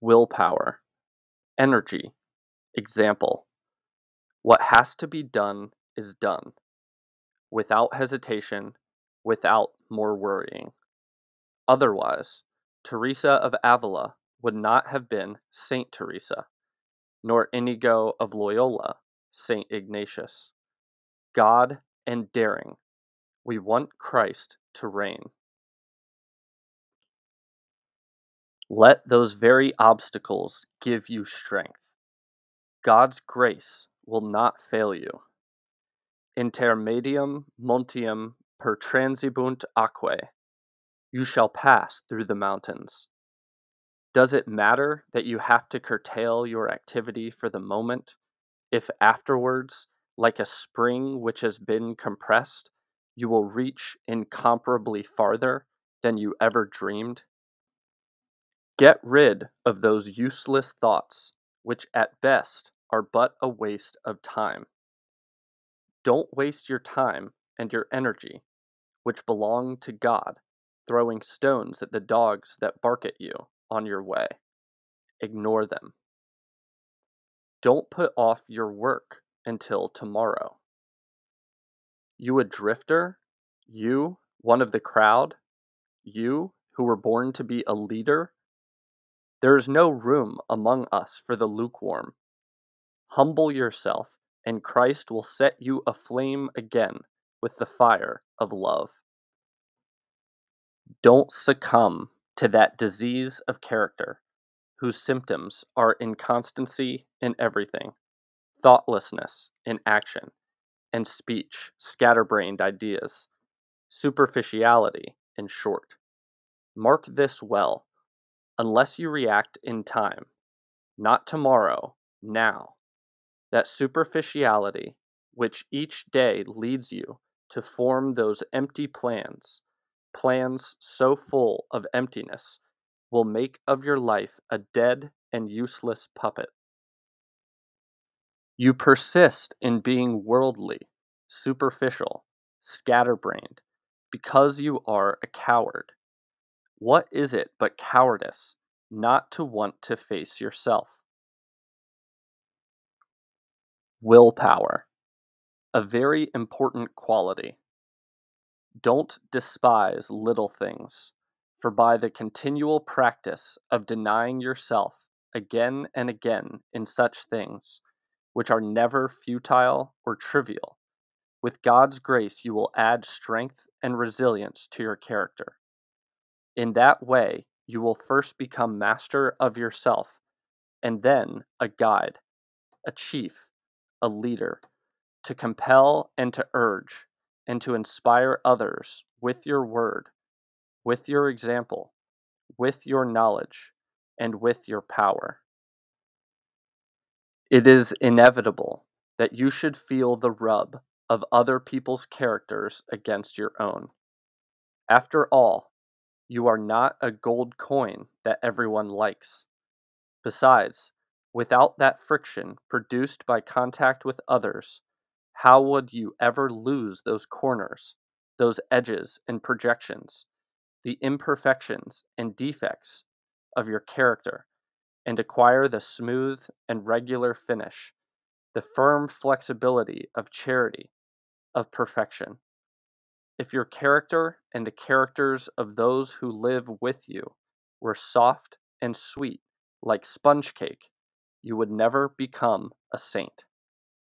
willpower, energy, example. What has to be done is done, without hesitation, without more worrying. Otherwise, Teresa of Avila would not have been Saint Teresa, nor Inigo of Loyola, Saint Ignatius. God and daring, we want Christ to reign. Let those very obstacles give you strength. God's grace will not fail you. Intermedium montium per transibunt aquae. You shall pass through the mountains. Does it matter that you have to curtail your activity for the moment, if afterwards, like a spring which has been compressed, you will reach incomparably farther than you ever dreamed? Get rid of those useless thoughts, which at best are but a waste of time. Don't waste your time and your energy, which belong to God, throwing stones at the dogs that bark at you on your way. Ignore them. Don't put off your work until tomorrow. You a drifter? You, one of the crowd? You, who were born to be a leader there is no room among us for the lukewarm. Humble yourself, and Christ will set you aflame again with the fire of love. Don't succumb to that disease of character whose symptoms are inconstancy in everything, thoughtlessness in action, and speech, scatterbrained ideas, superficiality, in short. Mark this well unless you react in time, not tomorrow, now. That superficiality, which each day leads you to form those empty plans, plans so full of emptiness, will make of your life a dead and useless puppet. You persist in being worldly, superficial, scatterbrained, because you are a coward what is it but cowardice not to want to face yourself? Willpower, a very important quality. Don't despise little things, for by the continual practice of denying yourself again and again in such things, which are never futile or trivial, with God's grace you will add strength and resilience to your character. In that way, you will first become master of yourself, and then a guide, a chief, a leader, to compel and to urge, and to inspire others with your word, with your example, with your knowledge, and with your power. It is inevitable that you should feel the rub of other people's characters against your own. After all, you are not a gold coin that everyone likes. Besides, without that friction produced by contact with others, how would you ever lose those corners, those edges and projections, the imperfections and defects of your character, and acquire the smooth and regular finish, the firm flexibility of charity, of perfection? If your character and the characters of those who live with you were soft and sweet like sponge cake, you would never become a saint.